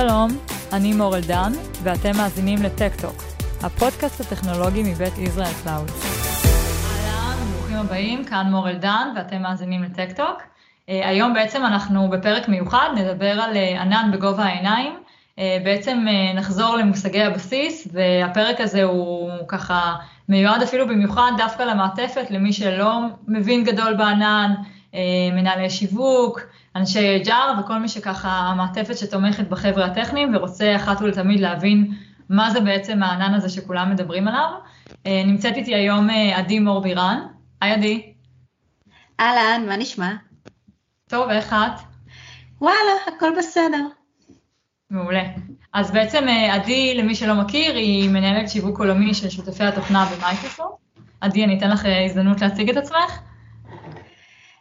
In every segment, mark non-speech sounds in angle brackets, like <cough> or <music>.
שלום, אני מור אלדן, ואתם מאזינים לטק-טוק, הפודקאסט הטכנולוגי מבית ישראל קלאוד. אהלן, ברוכים הבאים, כאן מור אלדן, ואתם מאזינים לטק-טוק. אה, היום בעצם אנחנו בפרק מיוחד, נדבר על אה, ענן בגובה העיניים. אה, בעצם נחזור למושגי הבסיס, והפרק הזה הוא ככה מיועד אפילו במיוחד דווקא למעטפת, למי שלא מבין גדול בענן, מנהלי שיווק, אנשי HR וכל מי שככה המעטפת שתומכת בחבר'ה הטכניים ורוצה אחת ולתמיד להבין מה זה בעצם הענן הזה שכולם מדברים עליו. אה, נמצאת איתי היום אה, עדי מור בירן. היי עדי. אהלן, מה נשמע? טוב, איך את? וואלה, הכל בסדר. מעולה. אז בעצם אה, עדי, למי שלא מכיר, היא מנהלת שיווק עולמי של שותפי התוכנה במייקרוסופט. עדי, אני אתן לך הזדמנות להציג את עצמך.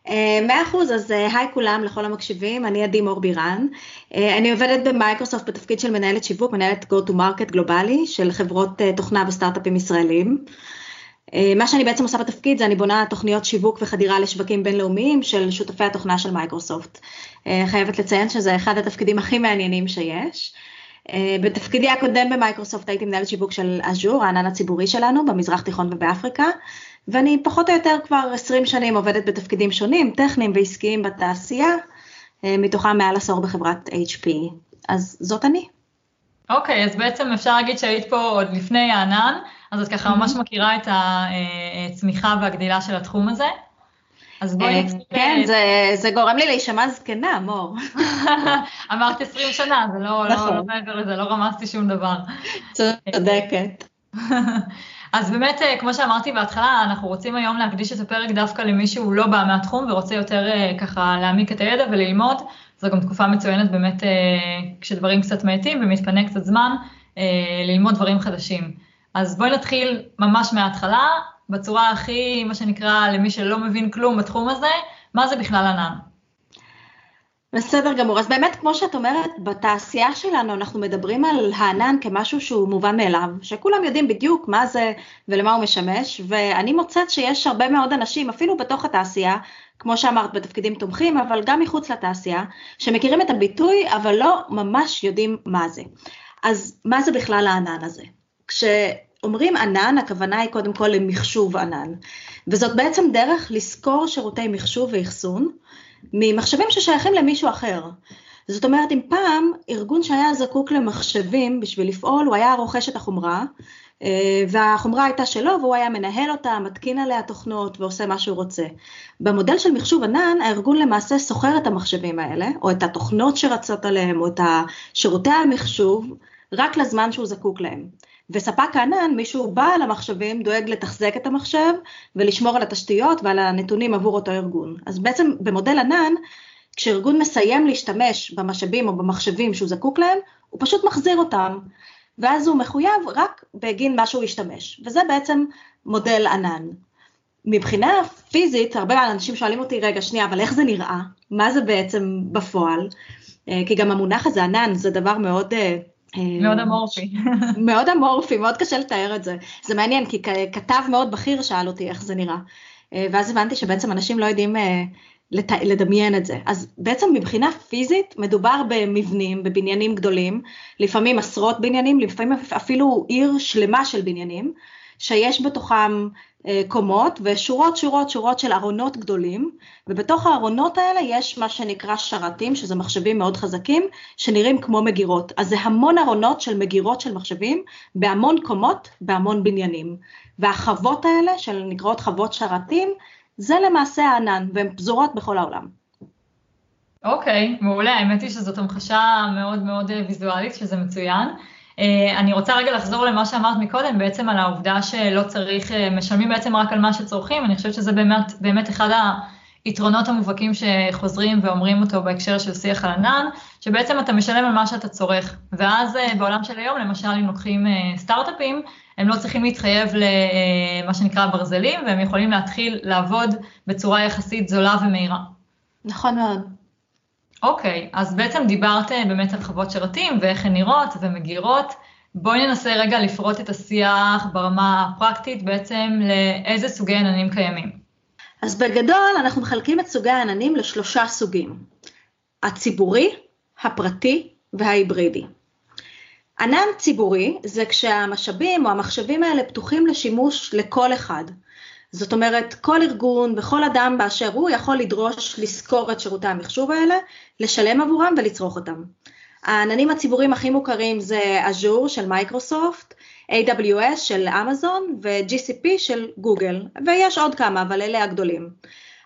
אה, מאה אחוז, אז אה, היי כולם, לכל המקשיבים, אני עדי מור בירן. אה, אני עובדת במייקרוסופט בתפקיד של מנהלת שיווק, מנהלת go to market גלובלי של חברות תוכנה וסטארט-אפים ישראלים. מה שאני בעצם עושה בתפקיד זה אני בונה תוכניות שיווק וחדירה לשווקים בינלאומיים של שותפי התוכנה של מייקרוסופט. חייבת לציין שזה אחד התפקידים הכי מעניינים שיש. בתפקידי הקודם במייקרוסופט הייתי מנהלת שיווק של אג'ור, הענן הציבורי שלנו, במזרח תיכון ובאפריקה, ואני פחות או יותר כבר 20 שנים עובדת בתפקידים שונים, טכניים ועסקיים בתעשייה, אה, מתוכם מעל עשור בחברת HP. אז זאת אני. אוקיי, okay, אז בעצם אפשר להגיד שהיית פה עוד לפני הענן, אז את ככה ממש מכירה את הצמיחה והגדילה של התחום הזה. אז בואי אה, נתחיל. כן, זה, זה גורם לי להישמע זקנה, מור. <laughs> אמרת 20 שנה, זה לא, לא נכון. לא, לא מעבר לזה, לא רמזתי שום דבר. צודקת. <laughs> אז באמת, אה, כמו שאמרתי בהתחלה, אנחנו רוצים היום להקדיש את הפרק דווקא למי שהוא לא בא מהתחום ורוצה יותר אה, ככה להעמיק את הידע וללמוד. זו גם תקופה מצוינת באמת אה, כשדברים קצת מאטים ומתפנה קצת זמן, ללמוד דברים חדשים. אז בואי נתחיל ממש מההתחלה, בצורה הכי, מה שנקרא, למי שלא מבין כלום בתחום הזה, מה זה בכלל ענן? בסדר גמור, אז באמת כמו שאת אומרת, בתעשייה שלנו אנחנו מדברים על הענן כמשהו שהוא מובן מאליו, שכולם יודעים בדיוק מה זה ולמה הוא משמש, ואני מוצאת שיש הרבה מאוד אנשים, אפילו בתוך התעשייה, כמו שאמרת, בתפקידים תומכים, אבל גם מחוץ לתעשייה, שמכירים את הביטוי, אבל לא ממש יודעים מה זה. אז מה זה בכלל הענן הזה? כשאומרים ענן, הכוונה היא קודם כל למחשוב ענן, וזאת בעצם דרך לשכור שירותי מחשוב ואחסון, ממחשבים ששייכים למישהו אחר. זאת אומרת, אם פעם ארגון שהיה זקוק למחשבים בשביל לפעול, הוא היה רוכש את החומרה, אה, והחומרה הייתה שלו והוא היה מנהל אותה, מתקין עליה תוכנות ועושה מה שהוא רוצה. במודל של מחשוב ענן, הארגון למעשה שוכר את המחשבים האלה, או את התוכנות שרצות עליהם, או את שירותי המחשוב, רק לזמן שהוא זקוק להם. וספק הענן, מישהו בעל המחשבים, דואג לתחזק את המחשב ולשמור על התשתיות ועל הנתונים עבור אותו ארגון. אז בעצם במודל ענן, כשארגון מסיים להשתמש במשאבים או במחשבים שהוא זקוק להם, הוא פשוט מחזיר אותם, ואז הוא מחויב רק בגין מה שהוא השתמש, וזה בעצם מודל ענן. מבחינה פיזית, הרבה אנשים שואלים אותי, רגע, שנייה, אבל איך זה נראה? מה זה בעצם בפועל? אה, כי גם המונח הזה, ענן, זה דבר מאוד אה, מאוד אמורפי. <laughs> מאוד אמורפי, מאוד קשה לתאר את זה. זה מעניין, כי כתב מאוד בכיר שאל אותי איך זה נראה. אה, ואז הבנתי שבעצם אנשים לא יודעים אה, לת... לדמיין את זה. אז בעצם מבחינה פיזית מדובר במבנים, בבניינים גדולים, לפעמים עשרות בניינים, לפעמים אפילו עיר שלמה של בניינים, שיש בתוכם אה, קומות ושורות שורות שורות של ארונות גדולים, ובתוך הארונות האלה יש מה שנקרא שרתים, שזה מחשבים מאוד חזקים, שנראים כמו מגירות. אז זה המון ארונות של מגירות של מחשבים, בהמון קומות, בהמון בניינים. והחוות האלה, שנקראות חוות שרתים, זה למעשה הענן, והן פזורות בכל העולם. אוקיי, okay, מעולה, האמת היא שזאת המחשה מאוד מאוד אה, ויזואלית, שזה מצוין. אה, אני רוצה רגע לחזור למה שאמרת מקודם, בעצם על העובדה שלא צריך, אה, משלמים בעצם רק על מה שצורכים, אני חושבת שזה באמת, באמת אחד היתרונות המובהקים שחוזרים ואומרים אותו בהקשר של שיח על ענן, שבעצם אתה משלם על מה שאתה צורך, ואז אה, בעולם של היום, למשל אם לוקחים סטארט-אפים, הם לא צריכים להתחייב למה שנקרא ברזלים, והם יכולים להתחיל לעבוד בצורה יחסית זולה ומהירה. נכון מאוד. אוקיי, אז בעצם דיברת אה, באמת על חוות שרתים ואיך הן נראות ומגירות. בואי ננסה רגע לפרוט את השיח ברמה הפרקטית בעצם לאיזה סוגי עננים קיימים. אז בגדול אנחנו מחלקים את סוגי העננים לשלושה סוגים. הציבורי, הפרטי וההיברידי. ענן ציבורי זה כשהמשאבים או המחשבים האלה פתוחים לשימוש לכל אחד. זאת אומרת, כל ארגון וכל אדם באשר הוא יכול לדרוש לשכור את שירותי המחשוב האלה, לשלם עבורם ולצרוך אותם. העננים הציבוריים הכי מוכרים זה אג'ור של מייקרוסופט, AWS של אמזון ו-GCP של גוגל, ויש עוד כמה, אבל אלה הגדולים.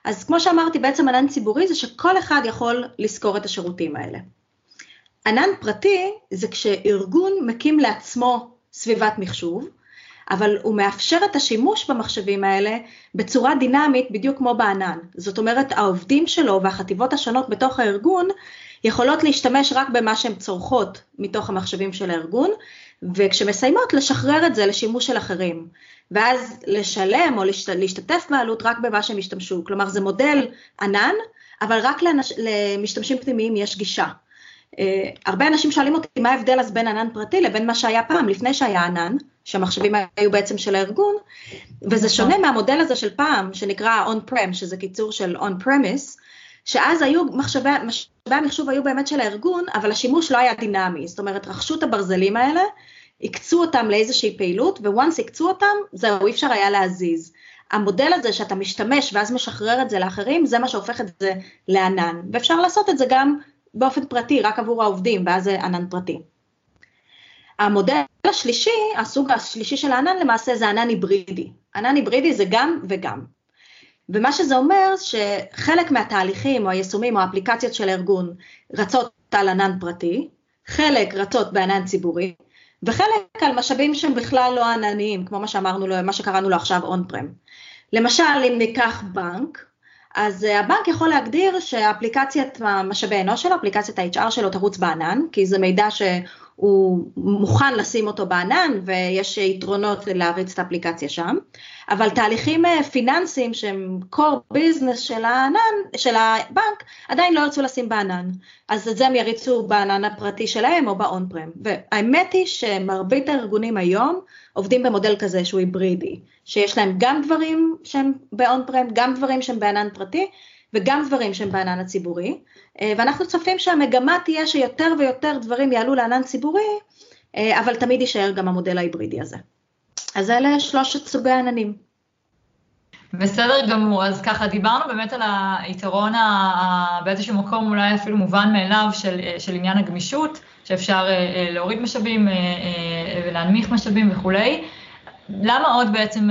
אז כמו שאמרתי, בעצם ענן ציבורי זה שכל אחד יכול לשכור את השירותים האלה. ענן פרטי זה כשארגון מקים לעצמו סביבת מחשוב, אבל הוא מאפשר את השימוש במחשבים האלה בצורה דינמית בדיוק כמו בענן. זאת אומרת, העובדים שלו והחטיבות השונות בתוך הארגון יכולות להשתמש רק במה שהן צורכות מתוך המחשבים של הארגון, וכשמסיימות לשחרר את זה לשימוש של אחרים, ואז לשלם או להשתתף בעלות רק במה שהם השתמשו. כלומר, זה מודל ענן, אבל רק לנש... למשתמשים פנימיים יש גישה. Uh, הרבה אנשים שואלים אותי מה ההבדל אז בין ענן פרטי לבין מה שהיה פעם, לפני שהיה ענן, שהמחשבים היו בעצם של הארגון, וזה. שונה מהמודל הזה של פעם, שנקרא on-prem, שזה קיצור של on-premise, שאז היו מחשבי, מחשבי המחשוב היו באמת של הארגון, אבל השימוש לא היה דינמי, זאת אומרת רכשו את הברזלים האלה, הקצו אותם לאיזושהי פעילות, וואנס הקצו אותם, זהו, אי אפשר היה להזיז. המודל הזה שאתה משתמש ואז משחרר את זה לאחרים, זה מה שהופך את זה לענן, ואפשר לעשות את זה גם באופן פרטי, רק עבור העובדים, ואז זה ענן פרטי. המודל השלישי, הסוג השלישי של הענן למעשה זה ענן היברידי. ענן היברידי זה גם וגם. ומה שזה אומר שחלק מהתהליכים או היישומים או האפליקציות של הארגון רצות על ענן פרטי, חלק רצות בענן ציבורי, וחלק על משאבים שהם בכלל לא ענניים, כמו מה שאמרנו לו, מה שקראנו לו עכשיו און פרם. למשל, אם ניקח בנק, אז אה, הבנק יכול להגדיר שאפליקציית משאבי אנוש שלו, אפליקציית ה-HR שלו תרוץ בענן, כי זה מידע שהוא מוכן לשים אותו בענן ויש יתרונות להריץ את האפליקציה שם, אבל תהליכים אה, פיננסיים שהם core business של הענן, של הבנק, עדיין לא ירצו לשים בענן. אז את זה הם יריצו בענן הפרטי שלהם או באון פרם. והאמת היא שמרבית הארגונים היום עובדים במודל כזה שהוא היברידי, שיש להם גם דברים שהם באון פרם, גם דברים שהם בענן פרטי, וגם דברים שהם בענן הציבורי, אה, ואנחנו צופים שהמגמה תהיה שיותר ויותר דברים יעלו לענן ציבורי, אה, אבל תמיד יישאר גם המודל ההיברידי הזה. אז אלה שלושת סוגי העננים. בסדר גמור, אז ככה דיברנו באמת על היתרון באיזשהו מקום אולי אפילו מובן מאליו של, של עניין הגמישות, שאפשר אה, להוריד משאבים ולהנמיך משאבים וכולי. למה עוד בעצם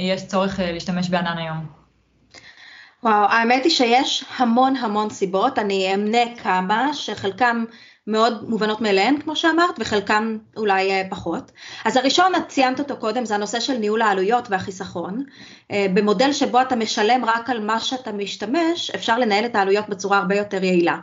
יש צורך להשתמש בענן היום? וואו, האמת היא שיש המון המון סיבות, אני אמנה כמה שחלקם מאוד מובנות מאליהן, כמו שאמרת, וחלקם אולי אה, פחות. אז הראשון, את ציינת אותו קודם, זה הנושא של ניהול העלויות והחיסכון. אה, במודל שבו אתה משלם רק על מה שאתה משתמש, אפשר לנהל את העלויות בצורה הרבה יותר יעילה.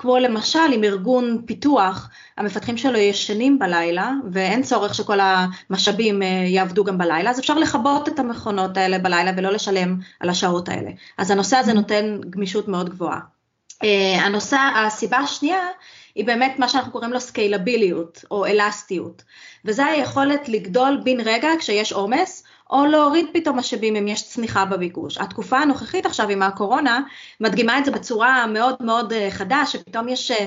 כמו למשל עם ארגון פיתוח, המפתחים שלו ישנים בלילה ואין צורך שכל המשאבים אה, יעבדו גם בלילה, אז אפשר לכבות את המכונות האלה בלילה ולא לשלם על השעות האלה. אז הנושא הזה נותן גמישות מאוד גבוהה. הנושא, הסיבה השנייה היא באמת מה שאנחנו קוראים לו סקיילביליות או אלסטיות, וזה היכולת לגדול בן רגע כשיש עומס, או להוריד פתאום משאבים אם יש צניחה בביקוש. התקופה הנוכחית עכשיו עם הקורונה מדגימה את זה בצורה מאוד מאוד אה, חדה, שפתאום יש אה,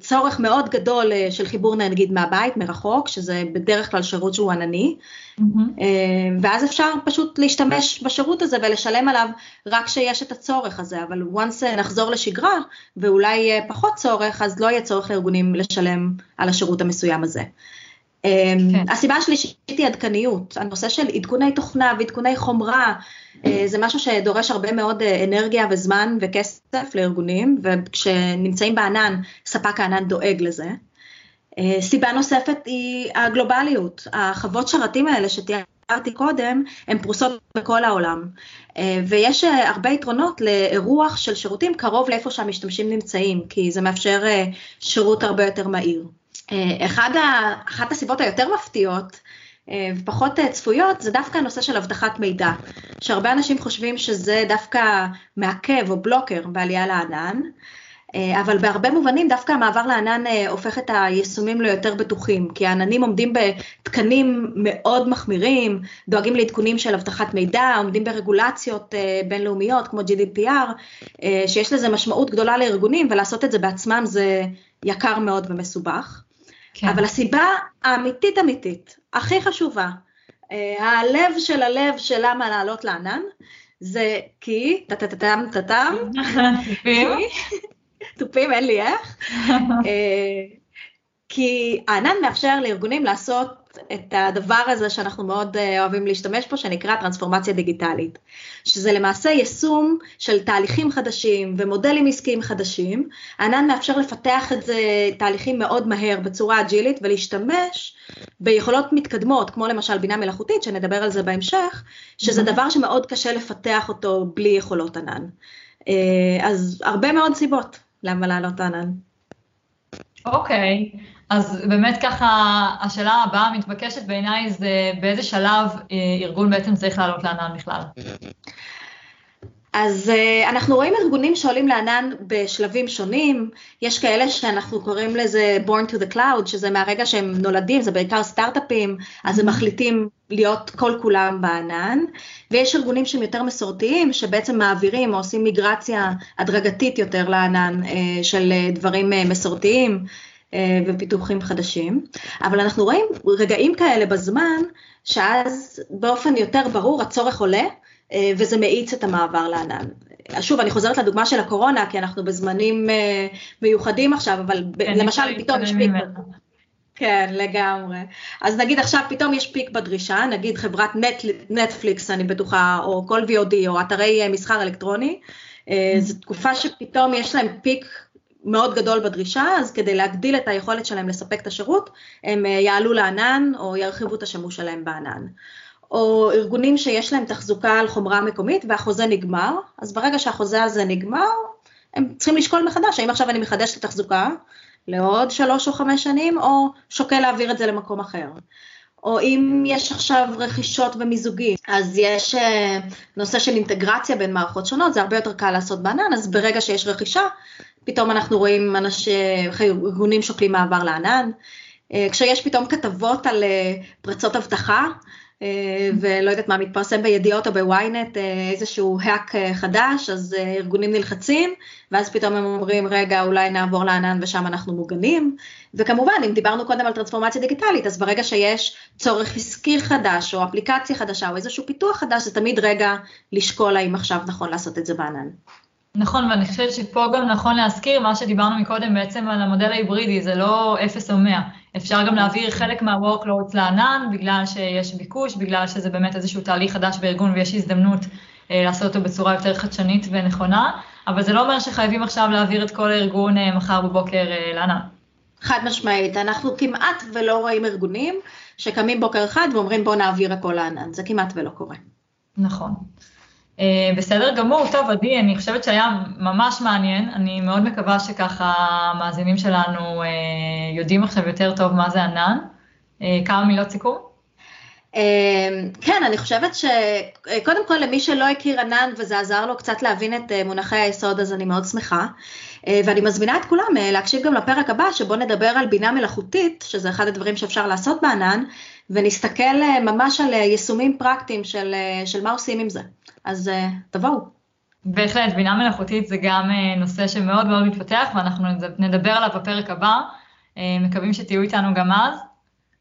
צורך מאוד גדול אה, של חיבור נגיד מהבית, מרחוק, שזה בדרך כלל שירות שהוא ענני, mm-hmm. ואז אפשר פשוט להשתמש בשירות הזה ולשלם עליו רק כשיש את הצורך הזה, אבל once נחזור לשגרה ואולי פחות צורך, אז לא יהיה צורך לארגונים לשלם על השירות המסוים הזה. כן. הסיבה השלישית היא עדכניות, הנושא של עדכוני תוכנה ועדכוני חומרה, אה, זה משהו שדורש הרבה מאוד אה, אנרגיה וזמן וכסף לארגונים, וכשנמצאים בענן, ספק הענן דואג לזה. אה, סיבה נוספת היא הגלובליות, החוות שרתים האלה שתיארתי קודם, הן פרוסות בכל העולם, ויש הרבה יתרונות לאירוח של שירותים קרוב לאיפה שהמשתמשים נמצאים, כי זה מאפשר שירות הרבה יותר מהיר. אחד, אחת הסיבות היותר מפתיעות אה, ופחות אה, צפויות זה דווקא הנושא של אבטחת מידע, שהרבה אנשים חושבים שזה דווקא מעכב או בלוקר בעלייה לענן, אה, אבל בהרבה מובנים דווקא המעבר לענן אה, הופך את היישומים ליותר בטוחים, כי העננים עומדים בתקנים מאוד מחמירים, דואגים לעדכונים של אבטחת מידע, עומדים ברגולציות אה, בינלאומיות כמו GDPR, שיש לזה משמעות גדולה לארגונים, ולעשות את זה בעצמם זה יקר מאוד ומסובך. כן. אבל הסיבה האמיתית אמיתית, הכי חשובה, הלב של הלב של למה לעלות לענן, זה כי, טה-טה-טם, טה-טם, תופים, <laughs> אין לי איך. <laughs> אה, כי הענן מאפשר לארגונים לעשות את הדבר הזה שאנחנו מאוד אה, אוהבים להשתמש בו, שנקרא טרנספורמציה דיגיטלית, שזה למעשה יישום של תהליכים חדשים ומודלים עסקיים חדשים. הענן מאפשר לפתח את זה תהליכים מאוד מהר בצורה אג'ילית ולהשתמש ביכולות מתקדמות, כמו למשל בינה מלאכותית, שנדבר על זה בהמשך, שזה דבר שמאוד קשה לפתח אותו בלי יכולות ענן. אה, אז הרבה מאוד סיבות. למה לעלות ענן. אוקיי, okay. אז באמת ככה, השאלה הבאה המתבקשת בעיניי זה באיזה שלב אה, ארגון בעצם צריך לעלות לענן בכלל. אז uh, אנחנו רואים ארגונים שעולים לענן בשלבים שונים, יש כאלה שאנחנו קוראים לזה born to the cloud, שזה מהרגע שהם נולדים, זה בעיקר סטארט-אפים, אז הם. מחליטים להיות כל כולם בענן, ויש ארגונים שהם יותר מסורתיים, שבעצם מעבירים או עושים מיגרציה הדרגתית יותר לענן uh, של uh, דברים מסורתיים ופיתוחים חדשים, אבל אנחנו רואים רגעים כאלה בזמן, שאז באופן יותר ברור הצורך עולה, אה, וזה מאיץ את המעבר לענן. שוב, אני חוזרת לדוגמה של הקורונה, כי אנחנו בזמנים אה, מיוחדים עכשיו, אבל כן, למשל פתאום יש פיק. כן, לגמרי. אז נגיד עכשיו פתאום יש פיק בדרישה, נגיד חברת נט, נטפליקס, אני בטוחה, או כל VOD, או אתרי אה, מסחר אלקטרוני, זו תקופה שפתאום יש להם פיק מאוד גדול בדרישה, אז כדי להגדיל את היכולת שלהם לספק את השירות, הם יעלו לענן, או ירחיבו את השימוש שלהם בענן. או ארגונים שיש להם תחזוקה על חומרה מקומית והחוזה נגמר, אז ברגע שהחוזה הזה נגמר, הם צריכים לשקול מחדש, האם עכשיו אני מחדש את התחזוקה לעוד שלוש או חמש שנים, או שוקל להעביר את זה למקום אחר. או אם יש עכשיו רכישות ומיזוגים, אז יש uh, נושא של אינטגרציה בין מערכות שונות, זה הרבה יותר קל לעשות בענן, אז ברגע שיש רכישה, פתאום אנחנו רואים אנשים, ארגונים שוקלים מעבר לענן. Uh, כשיש פתאום כתבות על פרצות אבטחה, אה, ולא יודעת מה, מתפרסם בידיעות או בוויינט אה, איזשהו האק אה, חדש, אז ארגונים נלחצים, ואז פתאום הם אומרים, רגע, אולי נעבור לענן ושם אנחנו מוגנים. וכמובן, אם דיברנו קודם על טרנספורמציה דיגיטלית, אז ברגע שיש צורך עסקי חדש, או אפליקציה חדשה, או איזשהו פיתוח חדש, זה תמיד רגע לשקול האם עכשיו נכון לעשות את זה בענן. נכון, ואני חושבת שפה גם נכון להזכיר מה שדיברנו מקודם בעצם על המודל ההיברידי, זה לא 0 או 100. אפשר גם להעביר חלק מה-workloads לענן, בגלל שיש ביקוש, בגלל שזה באמת איזשהו תהליך חדש בארגון ויש הזדמנות אה, לעשות אותו בצורה יותר חדשנית ונכונה, אבל זה לא אומר שחייבים עכשיו להעביר את כל הארגון אה, מחר בבוקר אה, לענן. חד משמעית, אנחנו כמעט ולא רואים ארגונים שקמים בוקר אחד ואומרים בואו נעביר הכל לענן, זה כמעט ולא קורה. נכון. אה, בסדר גמור, טוב עדי, אני חושבת שהיה ממש מעניין, אני מאוד מקווה שככה המאזינים שלנו אה, יודעים עכשיו יותר טוב מה זה ענן. אה, כמה מילות סיכום? כן, אני חושבת שקודם כל למי שלא הכיר ענן וזה עזר לו קצת להבין את מונחי היסוד, אז אני מאוד שמחה. ואני מזמינה את כולם להקשיב גם לפרק הבא, שבו נדבר על בינה מלאכותית, שזה אחד הדברים שאפשר לעשות בענן, ונסתכל ממש על יישומים פרקטיים של, של מה עושים עם זה. אז תבואו. בהחלט, בינה מלאכותית זה גם נושא שמאוד מאוד מתפתח, ואנחנו נדבר עליו בפרק הבא. מקווים שתהיו איתנו גם אז.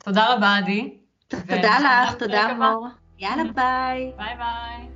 תודה רבה, עדי. תודה לך, תודה מור. יאללה, <laughs> ביי. ביי ביי.